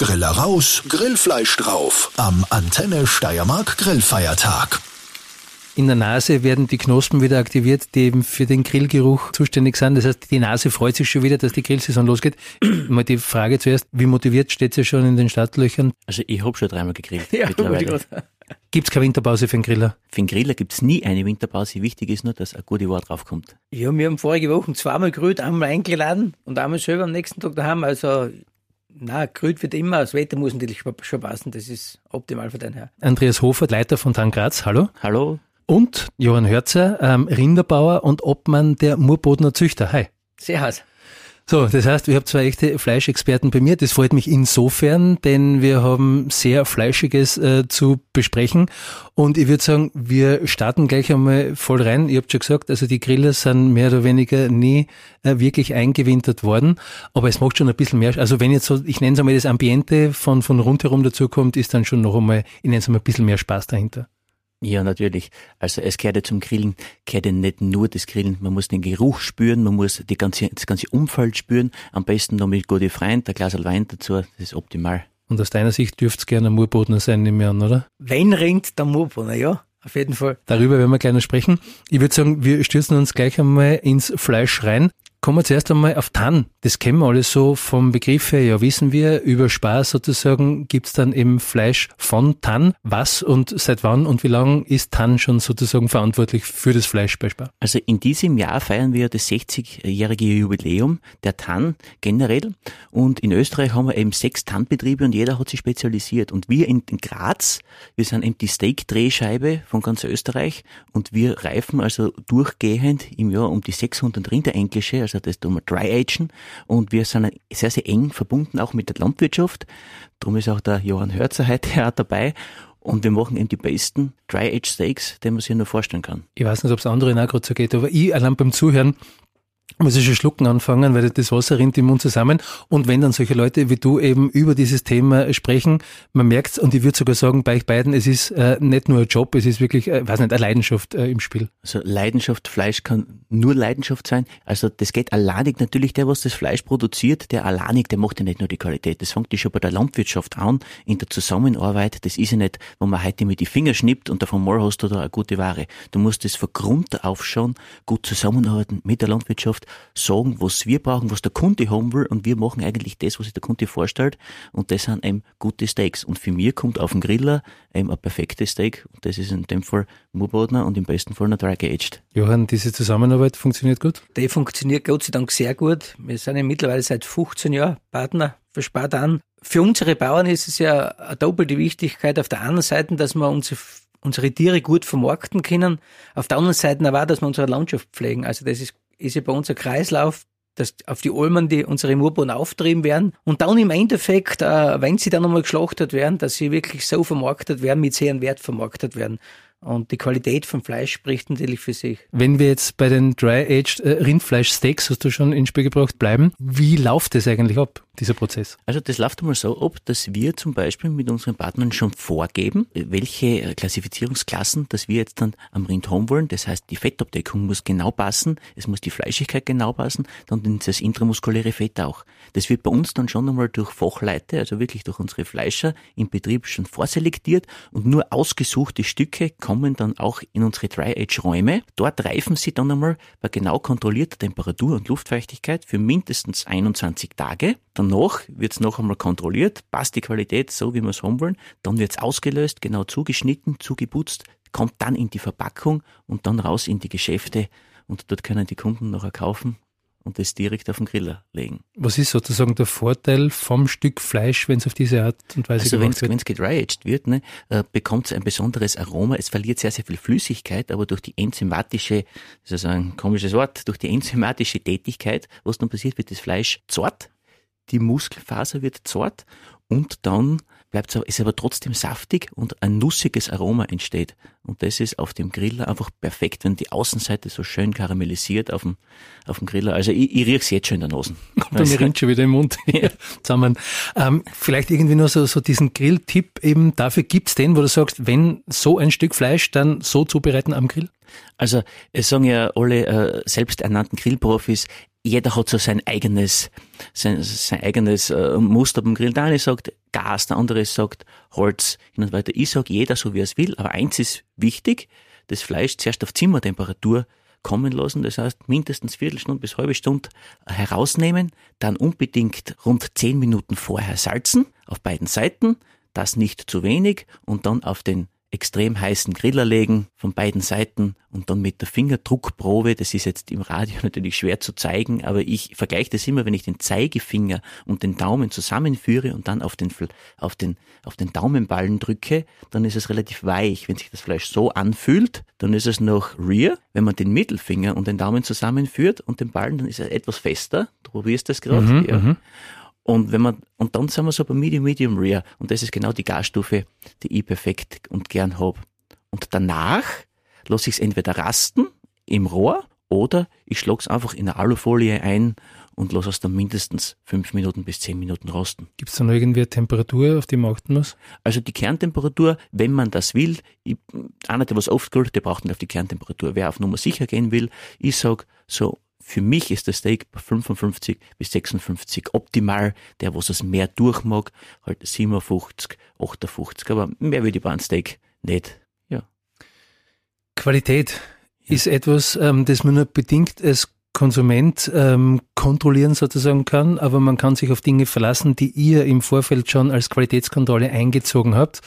Griller raus, Grillfleisch drauf. Am Antenne Steiermark Grillfeiertag. In der Nase werden die Knospen wieder aktiviert, die eben für den Grillgeruch zuständig sind. Das heißt, die Nase freut sich schon wieder, dass die Grillsaison losgeht. Mal die Frage zuerst, wie motiviert steht sie schon in den Startlöchern? Also ich habe schon dreimal gegrillt ja, mittlerweile. Gibt es keine Winterpause für den Griller? Für den Griller gibt es nie eine Winterpause. Wichtig ist nur, dass ein gute Wort draufkommt. Ja, wir haben vorige Woche zweimal gerührt, einmal eingeladen und einmal selber am nächsten Tag daheim. Also na, gerührt wird immer. Das Wetter muss natürlich schon passen. Das ist optimal für dein Herr. Andreas Hofer, Leiter von Tan Graz. Hallo. Hallo. Und Johann Hörzer, ähm, Rinderbauer und Obmann der Murbodner Züchter. Hi. Servus. So, das heißt, wir haben zwei echte Fleischexperten bei mir. Das freut mich insofern, denn wir haben sehr Fleischiges äh, zu besprechen. Und ich würde sagen, wir starten gleich einmal voll rein. Ihr habt schon gesagt, also die Griller sind mehr oder weniger nie äh, wirklich eingewintert worden. Aber es macht schon ein bisschen mehr. Also wenn jetzt so, ich nenne es einmal das Ambiente von, von rundherum dazukommt, ist dann schon noch einmal, ich nenne es einmal ein bisschen mehr Spaß dahinter. Ja, natürlich. Also es gehört ja zum Grillen, gehört ja nicht nur das Grillen, man muss den Geruch spüren, man muss die ganze, das ganze Umfeld spüren, am besten noch mit guten Freunden, ein Glas Wein dazu, das ist optimal. Und aus deiner Sicht dürfte es gerne ein Murbodner sein, nehme ich an, oder? Wenn ringt, der Murbodner, ja. Auf jeden Fall. Darüber werden wir gleich noch sprechen. Ich würde sagen, wir stürzen uns gleich einmal ins Fleisch rein. Kommen wir zuerst einmal auf Tann. Das kennen wir alles so vom Begriff her. Ja, wissen wir, über Spaß sozusagen gibt's dann eben Fleisch von Tann. Was und seit wann und wie lange ist Tann schon sozusagen verantwortlich für das Fleisch bei Spar? Also in diesem Jahr feiern wir das 60-jährige Jubiläum der Tann generell. Und in Österreich haben wir eben sechs Tannbetriebe und jeder hat sich spezialisiert. Und wir in Graz, wir sind eben die Steak-Drehscheibe von ganz Österreich und wir reifen also durchgehend im Jahr um die 600 Rinderenglische also das tun wir Dry-Agen und wir sind sehr, sehr eng verbunden auch mit der Landwirtschaft. Darum ist auch der Johann Hörzer heute auch dabei und wir machen eben die besten Dry-Age Steaks, die man sich nur vorstellen kann. Ich weiß nicht, ob es anderen auch gerade so geht, aber ich allein beim Zuhören muss ich schon schlucken anfangen, weil das Wasser rinnt im Mund zusammen. Und wenn dann solche Leute wie du eben über dieses Thema sprechen, man merkt und ich würde sogar sagen, bei euch beiden, es ist äh, nicht nur ein Job, es ist wirklich, äh, weiß nicht, eine Leidenschaft äh, im Spiel. Also Leidenschaft, Fleisch kann nur Leidenschaft sein. Also das geht alleinig natürlich, der, was das Fleisch produziert, der alleinig, der macht ja nicht nur die Qualität. Das fängt ja schon bei der Landwirtschaft an, in der Zusammenarbeit. Das ist ja nicht, wo man heute mit die Finger schnippt und davon mal hast du da eine gute Ware. Du musst das von Grund auf schon gut zusammenarbeiten mit der Landwirtschaft sagen, was wir brauchen, was der Kunde haben will und wir machen eigentlich das, was sich der Kunde vorstellt und das sind eben gute Steaks und für mich kommt auf den Griller eben ein perfektes Steak und das ist in dem Fall Murbodner und im besten Fall noch dry geaged. Johann, diese Zusammenarbeit funktioniert gut? Die funktioniert Gott sei Dank sehr gut. Wir sind ja mittlerweile seit 15 Jahren Partner für Spartan. Für unsere Bauern ist es ja eine doppelte Wichtigkeit auf der einen Seite, dass wir unsere unsere Tiere gut vermarkten können. Auf der anderen Seite aber auch, dass wir unsere Landschaft pflegen. Also das ist ist ja bei uns ein Kreislauf, dass auf die Almen die unsere Murbohnen auftrieben werden und dann im Endeffekt, äh, wenn sie dann einmal geschlachtet werden, dass sie wirklich so vermarktet werden, mit sehr Wert vermarktet werden. Und die Qualität vom Fleisch spricht natürlich für sich. Wenn wir jetzt bei den Dry-Aged äh, Rindfleischsteaks, hast du schon ins Spiel gebracht, bleiben, wie läuft das eigentlich ab, dieser Prozess? Also das läuft einmal so ab, dass wir zum Beispiel mit unseren Partnern schon vorgeben, welche äh, Klassifizierungsklassen, dass wir jetzt dann am Rind haben wollen. Das heißt, die Fettabdeckung muss genau passen, es muss die Fleischigkeit genau passen, dann das intramuskuläre Fett auch. Das wird bei uns dann schon einmal durch Fachleute, also wirklich durch unsere Fleischer im Betrieb schon vorselektiert und nur ausgesuchte Stücke kommen dann auch in unsere Dry-Age-Räume. Dort reifen sie dann einmal bei genau kontrollierter Temperatur und Luftfeuchtigkeit für mindestens 21 Tage. Danach wird es noch einmal kontrolliert, passt die Qualität so, wie wir es haben wollen. Dann wird es ausgelöst, genau zugeschnitten, zugeputzt, kommt dann in die Verpackung und dann raus in die Geschäfte und dort können die Kunden nachher kaufen und das direkt auf den Griller legen. Was ist sozusagen der Vorteil vom Stück Fleisch, wenn es auf diese Art und Weise also gemacht wird? Wenn es gedry-aged wird, ne, äh, bekommt es ein besonderes Aroma. Es verliert sehr, sehr viel Flüssigkeit, aber durch die enzymatische, das ist ein komisches Wort, durch die enzymatische Tätigkeit, was dann passiert, wird das Fleisch zart, die Muskelfaser wird zart und dann bleibt es aber trotzdem saftig und ein nussiges Aroma entsteht. Und das ist auf dem Griller einfach perfekt, wenn die Außenseite so schön karamellisiert auf dem, auf dem Griller. Also ich, ich riech's jetzt schon in der Nase. Kommt also, mir rinnt schon wieder im Mund zusammen. Ähm, vielleicht irgendwie nur so, so diesen Grilltipp eben, dafür gibt's den, wo du sagst, wenn so ein Stück Fleisch, dann so zubereiten am Grill? Also es sagen ja alle äh, selbsternannten Grillprofis, jeder hat so sein eigenes, sein, sein eigenes äh, Muster beim Grillen. Der eine sagt, Gas, der andere sagt Holz hin und weiter. Ich sage jeder so, wie er es will, aber eins ist wichtig, das Fleisch zuerst auf Zimmertemperatur kommen lassen, das heißt mindestens Viertelstunde bis halbe Stunde herausnehmen, dann unbedingt rund zehn Minuten vorher salzen, auf beiden Seiten, das nicht zu wenig und dann auf den extrem heißen Griller legen von beiden Seiten und dann mit der Fingerdruckprobe, das ist jetzt im Radio natürlich schwer zu zeigen, aber ich vergleiche das immer, wenn ich den Zeigefinger und den Daumen zusammenführe und dann auf den, auf den, auf den Daumenballen drücke, dann ist es relativ weich. Wenn sich das Fleisch so anfühlt, dann ist es noch rear. Wenn man den Mittelfinger und den Daumen zusammenführt und den Ballen, dann ist er etwas fester. Du probierst das gerade. Mhm, ja. Und wenn man, und dann sind wir so bei Medium, Medium Rare. Und das ist genau die Gasstufe, die ich perfekt und gern hab. Und danach lasse ich es entweder rasten im Rohr oder ich schlage es einfach in eine Alufolie ein und lasse es dann mindestens fünf Minuten bis zehn Minuten rosten. Gibt es da noch irgendwie eine Temperatur, auf die man achten muss? Also die Kerntemperatur, wenn man das will, ich, einer, der was oft gilt, der braucht nicht auf die Kerntemperatur. Wer auf Nummer sicher gehen will, ich sag so für mich ist das Steak bei 55 bis 56 optimal. Der, was es mehr durchmag, halt 57, 58. Aber mehr würde ich bei einem Steak nicht. Ja. Qualität ja. ist etwas, ähm, das man nur bedingt als Konsument ähm, kontrollieren sozusagen kann, aber man kann sich auf Dinge verlassen, die ihr im Vorfeld schon als Qualitätskontrolle eingezogen habt.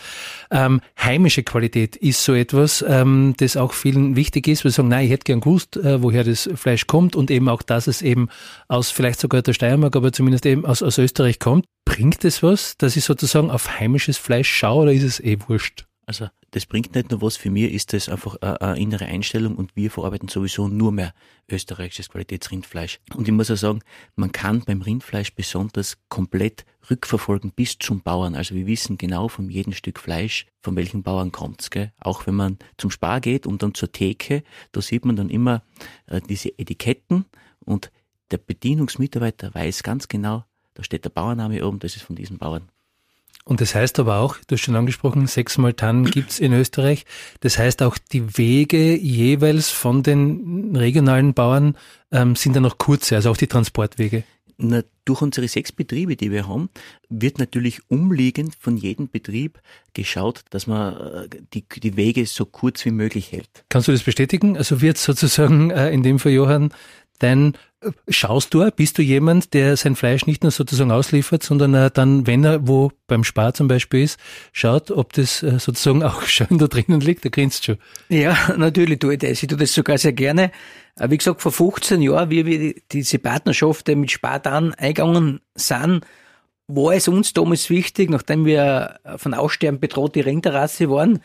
Ähm, heimische Qualität ist so etwas, ähm, das auch vielen wichtig ist. Wir sagen, nein, ich hätte gern gewusst, äh, woher das Fleisch kommt und eben auch, dass es eben aus vielleicht sogar der Steiermark, aber zumindest eben aus, aus Österreich kommt. Bringt es was, dass ich sozusagen auf heimisches Fleisch schaue oder ist es eh wurscht? Also das bringt nicht nur was, für mich ist das einfach eine, innere Einstellung und wir verarbeiten sowieso nur mehr österreichisches Qualitätsrindfleisch. Und ich muss auch sagen, man kann beim Rindfleisch besonders komplett rückverfolgen bis zum Bauern. Also wir wissen genau von jedem Stück Fleisch, von welchen Bauern kommt's. Gell? Auch wenn man zum Spar geht und dann zur Theke, da sieht man dann immer äh, diese Etiketten und der Bedienungsmitarbeiter weiß ganz genau, da steht der Bauername oben, das ist von diesem Bauern. Und das heißt aber auch, du hast schon angesprochen, sechsmal Tannen gibt's in Österreich. Das heißt auch, die Wege jeweils von den regionalen Bauern ähm, sind dann noch kurze, also auch die Transportwege. Na, durch unsere sechs Betriebe, die wir haben, wird natürlich umliegend von jedem Betrieb geschaut, dass man äh, die, die Wege so kurz wie möglich hält. Kannst du das bestätigen? Also wird sozusagen äh, in dem Fall Johann dein Schaust du, bist du jemand, der sein Fleisch nicht nur sozusagen ausliefert, sondern dann, wenn er wo beim Spar zum Beispiel ist, schaut, ob das äh, sozusagen auch schön da drinnen liegt? Da grinst schon. Ja, natürlich tue ich das. Ich tue das sogar sehr gerne. Äh, wie gesagt, vor 15 Jahren, wie wir diese Partnerschaft mit Spartan eingegangen sind, war es uns damals wichtig, nachdem wir von Aussterben bedrohte Rinderrasse waren,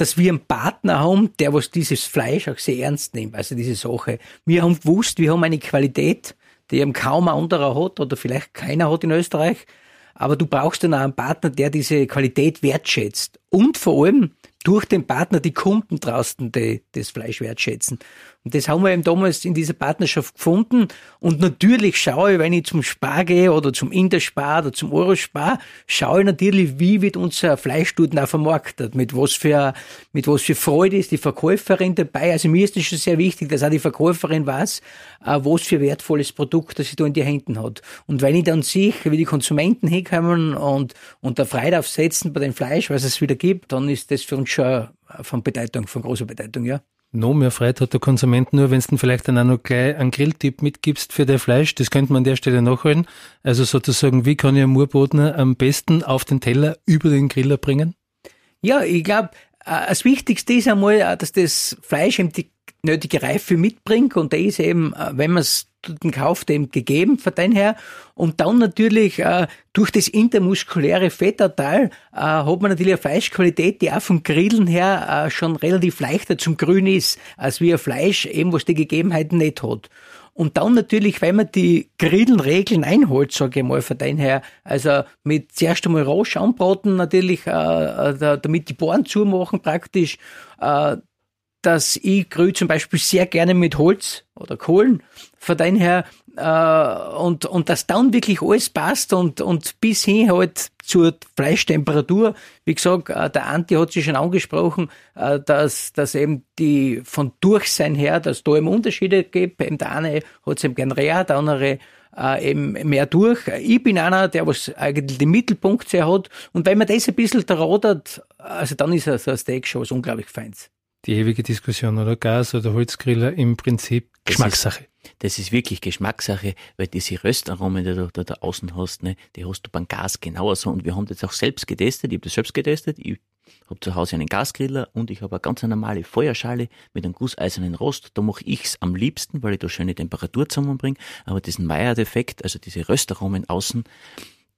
dass wir einen Partner haben, der was dieses Fleisch auch sehr ernst nimmt, also diese Sache. Wir haben gewusst, wir haben eine Qualität, die eben kaum ein anderer hat oder vielleicht keiner hat in Österreich. Aber du brauchst dann auch einen Partner, der diese Qualität wertschätzt. Und vor allem durch den Partner die Kunden draußen die, das Fleisch wertschätzen. Und das haben wir eben damals in dieser Partnerschaft gefunden. Und natürlich schaue ich, wenn ich zum Spar gehe oder zum Interspar oder zum Eurospar, schaue ich natürlich, wie wird unser Fleisch dort auch vermarktet. Mit was für, mit was für Freude ist die Verkäuferin dabei. Also mir ist es schon sehr wichtig, dass auch die Verkäuferin weiß, äh, was für wertvolles Produkt, das sie da in die Händen hat. Und wenn ich dann sehe, wie die Konsumenten hinkommen und, und der Freude aufsetzen bei dem Fleisch, was es wieder gibt, dann ist das für uns schon von Bedeutung, von großer Bedeutung, ja. No mehr Freude hat der Konsument nur, wenn du vielleicht dann auch noch gleich einen Grilltipp mitgibst für dein Fleisch. Das könnte man an der Stelle nachholen. Also sozusagen, wie kann ich einen Murbodner am besten auf den Teller über den Griller bringen? Ja, ich glaube, das Wichtigste ist einmal, dass das Fleisch eben die nötige Reife mitbringt und da ist eben, wenn man es den Kauf dem gegeben von den her. Und dann natürlich äh, durch das intermuskuläre Fettanteil äh, hat man natürlich eine Fleischqualität, die auch vom Grillen her äh, schon relativ leichter zum Grün ist, als wie ein Fleisch, eben was die Gegebenheiten nicht hat. Und dann natürlich, wenn man die Grillenregeln einholt, sage ich mal, von den her, also mit zuerst einmal rasch anbraten natürlich, äh, äh damit die Bohren zumachen praktisch, äh, dass ich grill zum Beispiel sehr gerne mit Holz oder Kohlen. Von daher her, äh, und, und dass dann wirklich alles passt und, und bis hin halt zur Fleischtemperatur. Wie gesagt, äh, der Anti hat sich schon angesprochen, äh, dass, dass eben die von Durchsein her, dass da eben Unterschiede gibt. Eben der eine hat es eben gern rea, der andere äh, eben mehr durch. Ich bin einer, der was eigentlich den Mittelpunkt sehr hat. Und wenn man das ein bisschen rodert, also dann ist so ein Steak schon was unglaublich Feins. Die ewige Diskussion, oder Gas oder Holzgriller, im Prinzip Geschmackssache. Das ist, das ist wirklich Geschmackssache, weil diese Röstaromen, die du da, da außen hast, ne, die hast du beim Gas genauso. Und wir haben das auch selbst getestet. Ich habe das selbst getestet. Ich habe zu Hause einen Gasgriller und ich habe eine ganz normale Feuerschale mit einem gusseisernen Rost. Da mache ich's am liebsten, weil ich da schöne Temperatur zusammenbringe. Aber diesen Meyer-Defekt, also diese Röstaromen außen,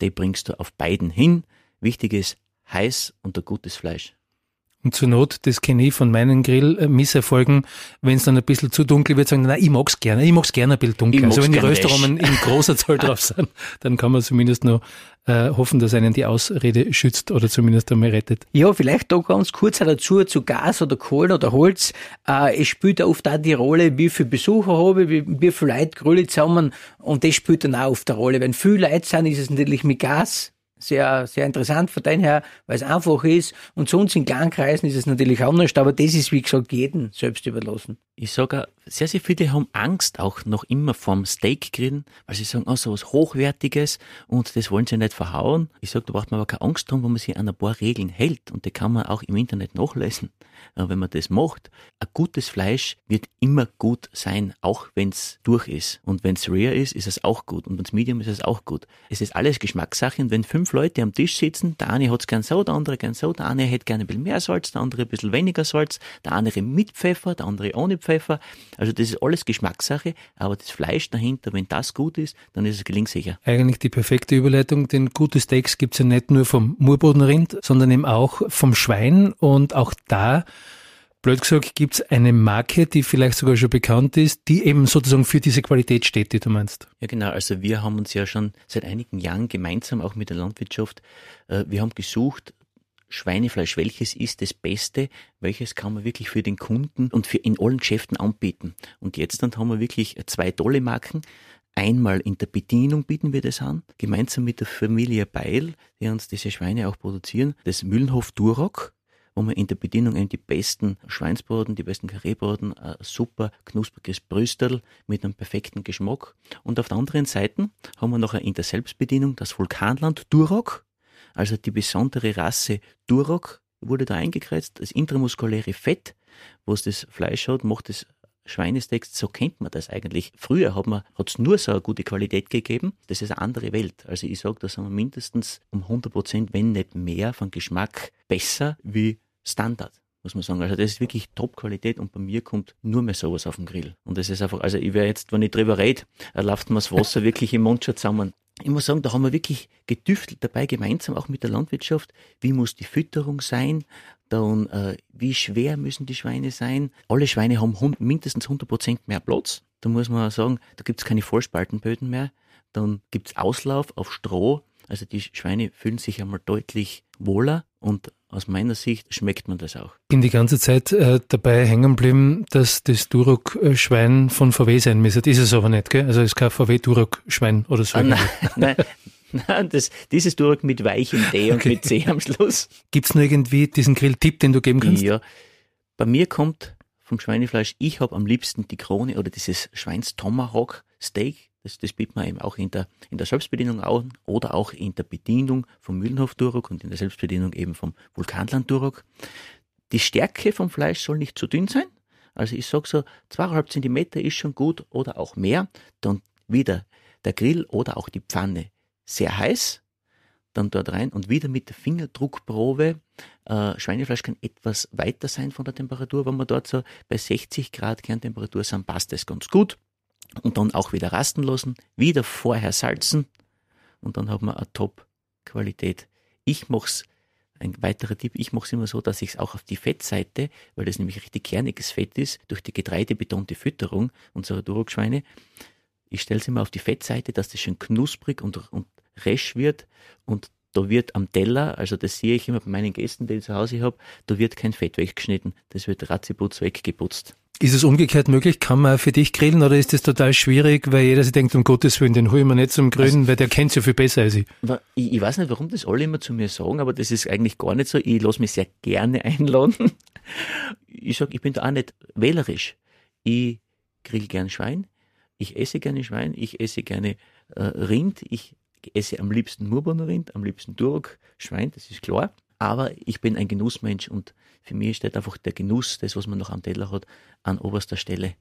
die bringst du auf beiden hin. Wichtig ist heiß und ein gutes Fleisch. Und zur Not, das kenne ich von meinen Grill-Misserfolgen, wenn es dann ein bisschen zu dunkel wird, sagen, na, ich mag's gerne, ich mag's gerne ein bisschen dunkel. Also wenn die Röstaromen in großer Zahl drauf sind, dann kann man zumindest noch äh, hoffen, dass einen die Ausrede schützt oder zumindest einmal rettet. Ja, vielleicht da ganz kurz dazu, zu Gas oder Kohlen oder Holz. Äh, es spielt ja oft auch die Rolle, wie viele Besucher habe ich, wie, wie viele Leute grülle zusammen und das spielt dann auch oft eine Rolle. Wenn viele Leute sind, ist es natürlich mit Gas sehr, sehr interessant von daher, her, weil es einfach ist. Und sonst in kleinen Kreisen ist es natürlich anders, aber das ist, wie gesagt, jedem selbst überlassen. Ich sage, sehr, sehr viele haben Angst auch noch immer vom Steakgrillen, weil sie sagen, oh, so was Hochwertiges und das wollen sie nicht verhauen. Ich sage, da braucht man aber keine Angst drum, wenn man sich an ein paar Regeln hält und die kann man auch im Internet nachlesen. Aber wenn man das macht, ein gutes Fleisch wird immer gut sein, auch wenn es durch ist. Und wenn es rare ist, ist es auch gut. Und wenn es medium ist, ist es auch gut. Es ist alles Geschmackssache und wenn fünf Leute am Tisch sitzen, der eine hat's gern so, der andere gern so, der eine hätte gerne ein bisschen mehr Salz, der andere ein bisschen weniger Salz, der andere mit Pfeffer, der andere ohne Pfeffer. Also das ist alles Geschmackssache, aber das Fleisch dahinter, wenn das gut ist, dann ist es gelingsicher. Eigentlich die perfekte Überleitung, denn gute Steaks gibt's ja nicht nur vom Murbodenrind, sondern eben auch vom Schwein und auch da Blöd gesagt, gibt es eine Marke, die vielleicht sogar schon bekannt ist, die eben sozusagen für diese Qualität steht, die du meinst? Ja, genau. Also wir haben uns ja schon seit einigen Jahren gemeinsam auch mit der Landwirtschaft, äh, wir haben gesucht, Schweinefleisch, welches ist das Beste, welches kann man wirklich für den Kunden und für in allen Geschäften anbieten. Und jetzt dann haben wir wirklich zwei tolle Marken. Einmal in der Bedienung bieten wir das an, gemeinsam mit der Familie Beil, die uns diese Schweine auch produzieren, das Mühlenhof Durock wo man in der Bedienung eben die besten Schweinsbraten, die besten Karreebraten, ein super knuspriges Brüstel mit einem perfekten Geschmack. Und auf der anderen Seite haben wir noch in der Selbstbedienung das Vulkanland Duroc, also die besondere Rasse Duroc wurde da eingekreuzt, das intramuskuläre Fett, was das Fleisch hat, macht das Schweinesteak, so kennt man das eigentlich. Früher hat man hat's nur so eine gute Qualität gegeben. Das ist eine andere Welt. Also ich sage, da sind wir mindestens um 100 Prozent, wenn nicht mehr, von Geschmack besser wie Standard muss man sagen. Also das ist wirklich Top-Qualität und bei mir kommt nur mehr sowas auf den Grill. Und das ist einfach, also ich wäre jetzt, wenn ich drüber rede, läuft mir das Wasser wirklich im Mund schon zusammen. Ich muss sagen, da haben wir wirklich getüftelt dabei, gemeinsam auch mit der Landwirtschaft. Wie muss die Fütterung sein? Dann, äh, wie schwer müssen die Schweine sein? Alle Schweine haben mindestens 100 Prozent mehr Platz. Da muss man sagen, da gibt es keine Vollspaltenböden mehr. Dann gibt es Auslauf auf Stroh. Also die Schweine fühlen sich einmal deutlich wohler und aus meiner Sicht schmeckt man das auch. Bin die ganze Zeit äh, dabei hängen geblieben, dass das Durok-Schwein von VW sein müsste. Ist es aber nicht, gell? Also es ist kein VW-Durok-Schwein oder so. Ah, nein, nein, nein das, dieses Durok mit weichem D und okay. mit C am Schluss. Gibt es noch irgendwie diesen Grill-Tipp, den du geben kannst? Ja, bei mir kommt vom Schweinefleisch, ich habe am liebsten die Krone oder dieses Schweins-Tomahawk-Steak das, das bietet man eben auch in der, in der Selbstbedienung an oder auch in der Bedienung vom Mühlenhof Durok und in der Selbstbedienung eben vom Vulkanland Durok. Die Stärke vom Fleisch soll nicht zu dünn sein. Also ich sage so, zweieinhalb Zentimeter ist schon gut oder auch mehr. Dann wieder der Grill oder auch die Pfanne sehr heiß. Dann dort rein und wieder mit der Fingerdruckprobe. Äh, Schweinefleisch kann etwas weiter sein von der Temperatur. Wenn wir dort so bei 60 Grad Kerntemperatur sind, passt das ganz gut und dann auch wieder rasten lassen, wieder vorher salzen und dann hat man eine Top-Qualität. Ich mach's, ein weiterer Tipp, ich mache es immer so, dass ich es auch auf die Fettseite, weil das nämlich richtig kerniges Fett ist, durch die getreidebetonte Fütterung unserer Durokschweine, ich stelle es immer auf die Fettseite, dass das schön knusprig und, und resch wird und da wird am Teller, also das sehe ich immer bei meinen Gästen, die ich zu Hause habe, da wird kein Fett weggeschnitten, das wird ratziputz weggeputzt. Ist es umgekehrt möglich? Kann man für dich grillen oder ist das total schwierig, weil jeder sich denkt, um Gottes Willen, den hole ich mir nicht zum Grillen, also, weil der kennt ja viel besser als ich. ich. Ich weiß nicht, warum das alle immer zu mir sagen, aber das ist eigentlich gar nicht so. Ich lasse mich sehr gerne einladen. Ich sage, ich bin da auch nicht wählerisch. Ich grill gern Schwein, ich esse gerne Schwein, ich esse gerne äh, Rind. Ich esse am liebsten Murboner Rind, am liebsten Durok, Schwein, das ist klar. Aber ich bin ein Genussmensch und für mich steht einfach der Genuss, das, was man noch am Teller hat, an oberster Stelle.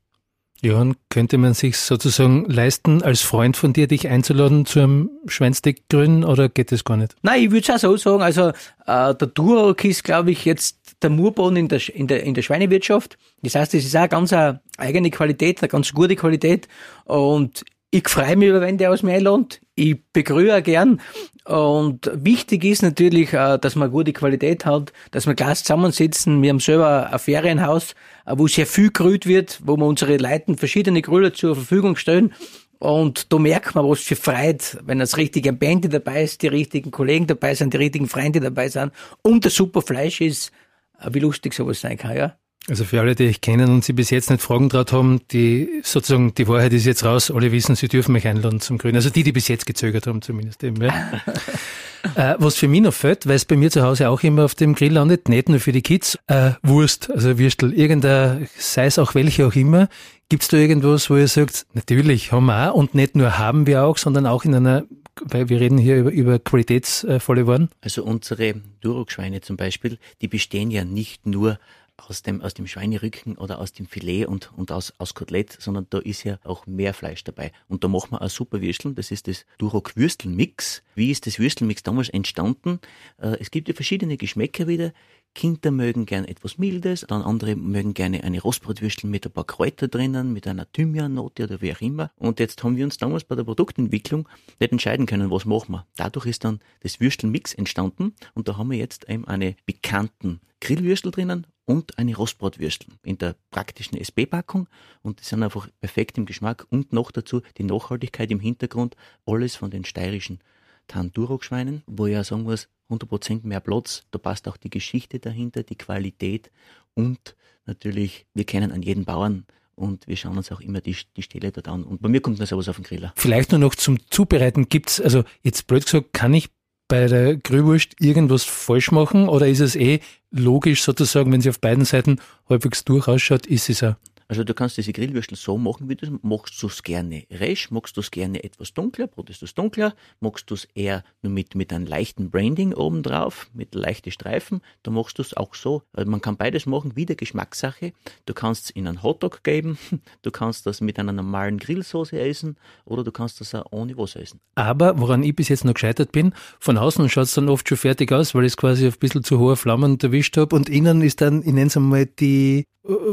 Johann, könnte man sich sozusagen leisten, als Freund von dir dich einzuladen zu einem Schweinsteak grün oder geht das gar nicht? Nein, ich würde es auch so sagen. Also äh, der Durok ist, glaube ich, jetzt der Murboden in der, in, der, in der Schweinewirtschaft. Das heißt, das ist auch ganz eine eigene Qualität, eine ganz gute Qualität. Und ich freue mich über, wenn der aus mir einlädt. Ich begrüße gern. Und wichtig ist natürlich, äh, dass man gute Qualität hat, dass wir gleich zusammensitzen. Wir haben selber ein Ferienhaus, äh, wo sehr viel gerührt wird, wo wir unsere Leuten verschiedene Grüller zur Verfügung stellen. Und da merkt man, was für Freude, wenn das richtige Band dabei ist, die richtigen Kollegen dabei sind, die richtigen Freunde dabei sind und das super Fleisch ist, äh, wie lustig sowas sein kann, ja. Also für alle, die euch kennen und sie bis jetzt nicht Fragen draht haben, die sozusagen die Wahrheit ist jetzt raus. Alle wissen, sie dürfen mich einladen zum Grün. Also die, die bis jetzt gezögert haben, zumindest eben. Ja. äh, was für mich noch fällt, weil es bei mir zu Hause auch immer auf dem Grill landet, nicht nur für die Kids, äh, Wurst, also Würstel, irgendein, sei es auch welche auch immer. Gibt es da irgendwas, wo ihr sagt, natürlich haben wir auch und nicht nur haben wir auch, sondern auch in einer weil wir reden hier über, über qualitätsvolle Waren. Also unsere Durokschweine zum Beispiel, die bestehen ja nicht nur aus dem, aus dem Schweinerücken oder aus dem Filet und, und aus, aus Kotelett, sondern da ist ja auch mehr Fleisch dabei. Und da machen wir auch super Würsteln. Das ist das Durok Würstelmix. Wie ist das Würstelmix damals entstanden? Äh, es gibt ja verschiedene Geschmäcker wieder. Kinder mögen gern etwas Mildes, dann andere mögen gerne eine Rostbratwürstel mit ein paar Kräuter drinnen, mit einer Thymiannote oder wie auch immer. Und jetzt haben wir uns damals bei der Produktentwicklung nicht entscheiden können, was machen wir. Dadurch ist dann das Würstelmix entstanden und da haben wir jetzt eben eine bekannten Grillwürstel drinnen und eine Rostbratwürstel in der praktischen SB-Packung und die sind einfach perfekt im Geschmack. Und noch dazu die Nachhaltigkeit im Hintergrund, alles von den steirischen Tandurok-Schweinen, wo ich ja sagen muss, 100% mehr Platz, da passt auch die Geschichte dahinter, die Qualität. Und natürlich, wir kennen an jeden Bauern. Und wir schauen uns auch immer die, die Stelle dort an. Und bei mir kommt dann sowas auf den Griller. Vielleicht nur noch zum Zubereiten. Gibt's, also jetzt blöd gesagt, kann ich bei der Grillwurst irgendwas falsch machen oder ist es eh logisch sozusagen, wenn sie auf beiden Seiten halbwegs durch ausschaut, ist es auch also du kannst diese Grillwürstel so machen, wie du magst du es gerne resch, magst du es gerne etwas dunkler, brotest du es dunkler, magst du es eher nur mit, mit einem leichten Branding oben drauf, mit leichten Streifen, dann machst du es auch so. Also man kann beides machen, wieder Geschmackssache. Du kannst es in einen Hotdog geben, du kannst das mit einer normalen Grillsoße essen oder du kannst das auch ohne Wasser essen. Aber woran ich bis jetzt noch gescheitert bin, von außen schaut es dann oft schon fertig aus, weil ich es quasi auf ein bisschen zu hohe Flammen erwischt habe und innen ist dann, ich nenne es einmal die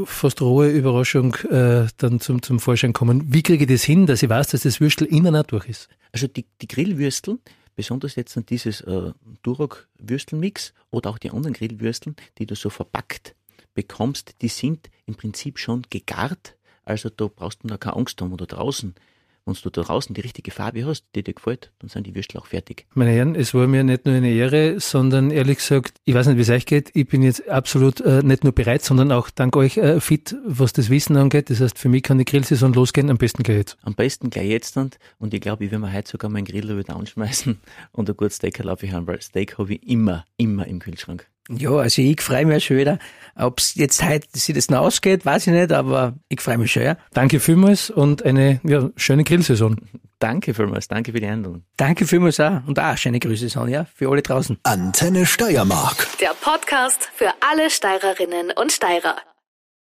fast rohe Überraschung äh, dann zum, zum Vorschein kommen. Wie kriege ich das hin, dass ich weiß, dass das Würstel innen auch durch ist? Also die, die Grillwürstel, besonders jetzt an dieses äh, Duroc-Würstelmix oder auch die anderen Grillwürsteln, die du so verpackt bekommst, die sind im Prinzip schon gegart. Also da brauchst du noch keine Angst haben oder draußen wenn du da draußen die richtige Farbe hast, die dir gefällt, dann sind die Würstel auch fertig. Meine Herren, es war mir nicht nur eine Ehre, sondern ehrlich gesagt, ich weiß nicht, wie es euch geht, ich bin jetzt absolut äh, nicht nur bereit, sondern auch dank euch äh, fit, was das Wissen angeht. Das heißt, für mich kann die Grillsaison losgehen, am besten gleich jetzt. Am besten gleich jetzt und, und ich glaube, ich werde mir heute sogar meinen Griller wieder anschmeißen und ein gutes Steak laufe ich an, weil Steak habe ich immer, immer im Kühlschrank. Ja, also ich freue mich schon wieder. Ob es jetzt heute sich das noch ausgeht, weiß ich nicht, aber ich freue mich schon, ja. Danke vielmals und eine ja, schöne Grillsaison. Danke vielmals, danke für die Einladung. Danke vielmals auch und auch schöne Grüße, ja, für alle draußen. Antenne Steiermark. Der Podcast für alle Steirerinnen und Steirer.